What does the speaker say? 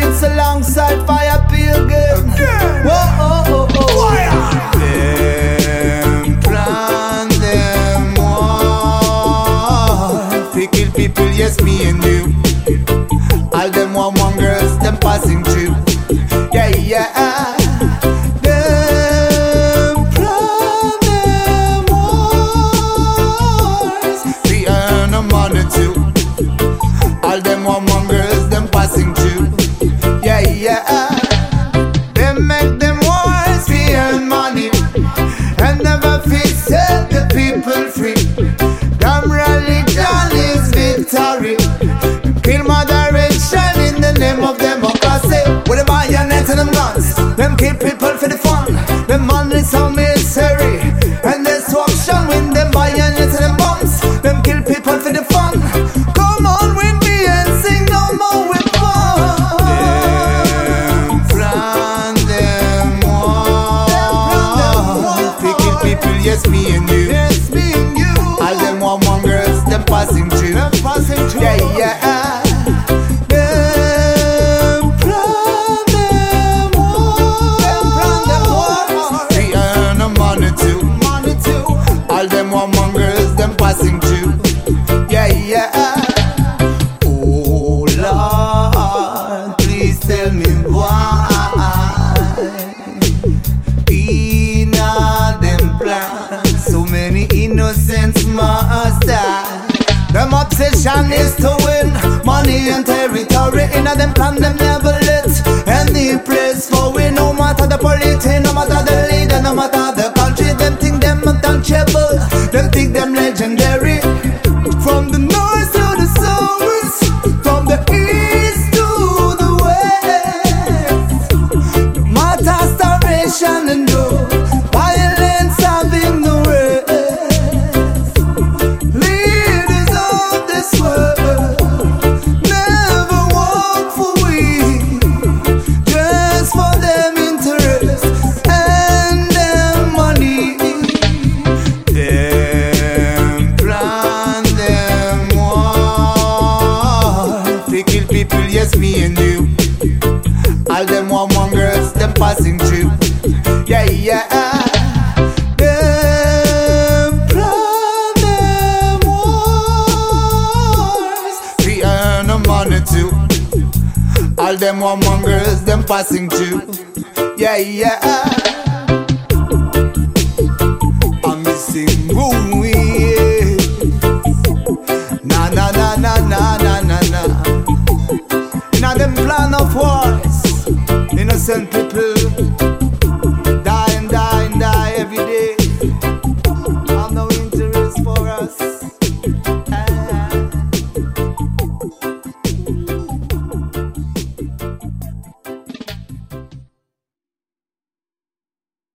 alongside passing through. Yeah, yeah. Them make them wars, we earn money. And never fix set the people free. Damn religion is victory. Kill moderation in the name of democracy. With the bayonets and them guns, them kill people for the fun. Them money so misery me and you. Yes me and you. All them one one girls, them passing through. Them passing through. Yeah yeah. Them plan them war. We earn a money too. Money too. All them one one girls, them passing through. Yeah yeah. Must die. Them obsession is to win money and territory. In a them plan, them never let any place for we. No matter the politics, no matter the leader, no matter the country, them think them untouchable. Them think them legendary. From the All them one girls, them passing through. Yeah, yeah. I'm missing room. Na na na na na na na na. Now them plan of wars, innocent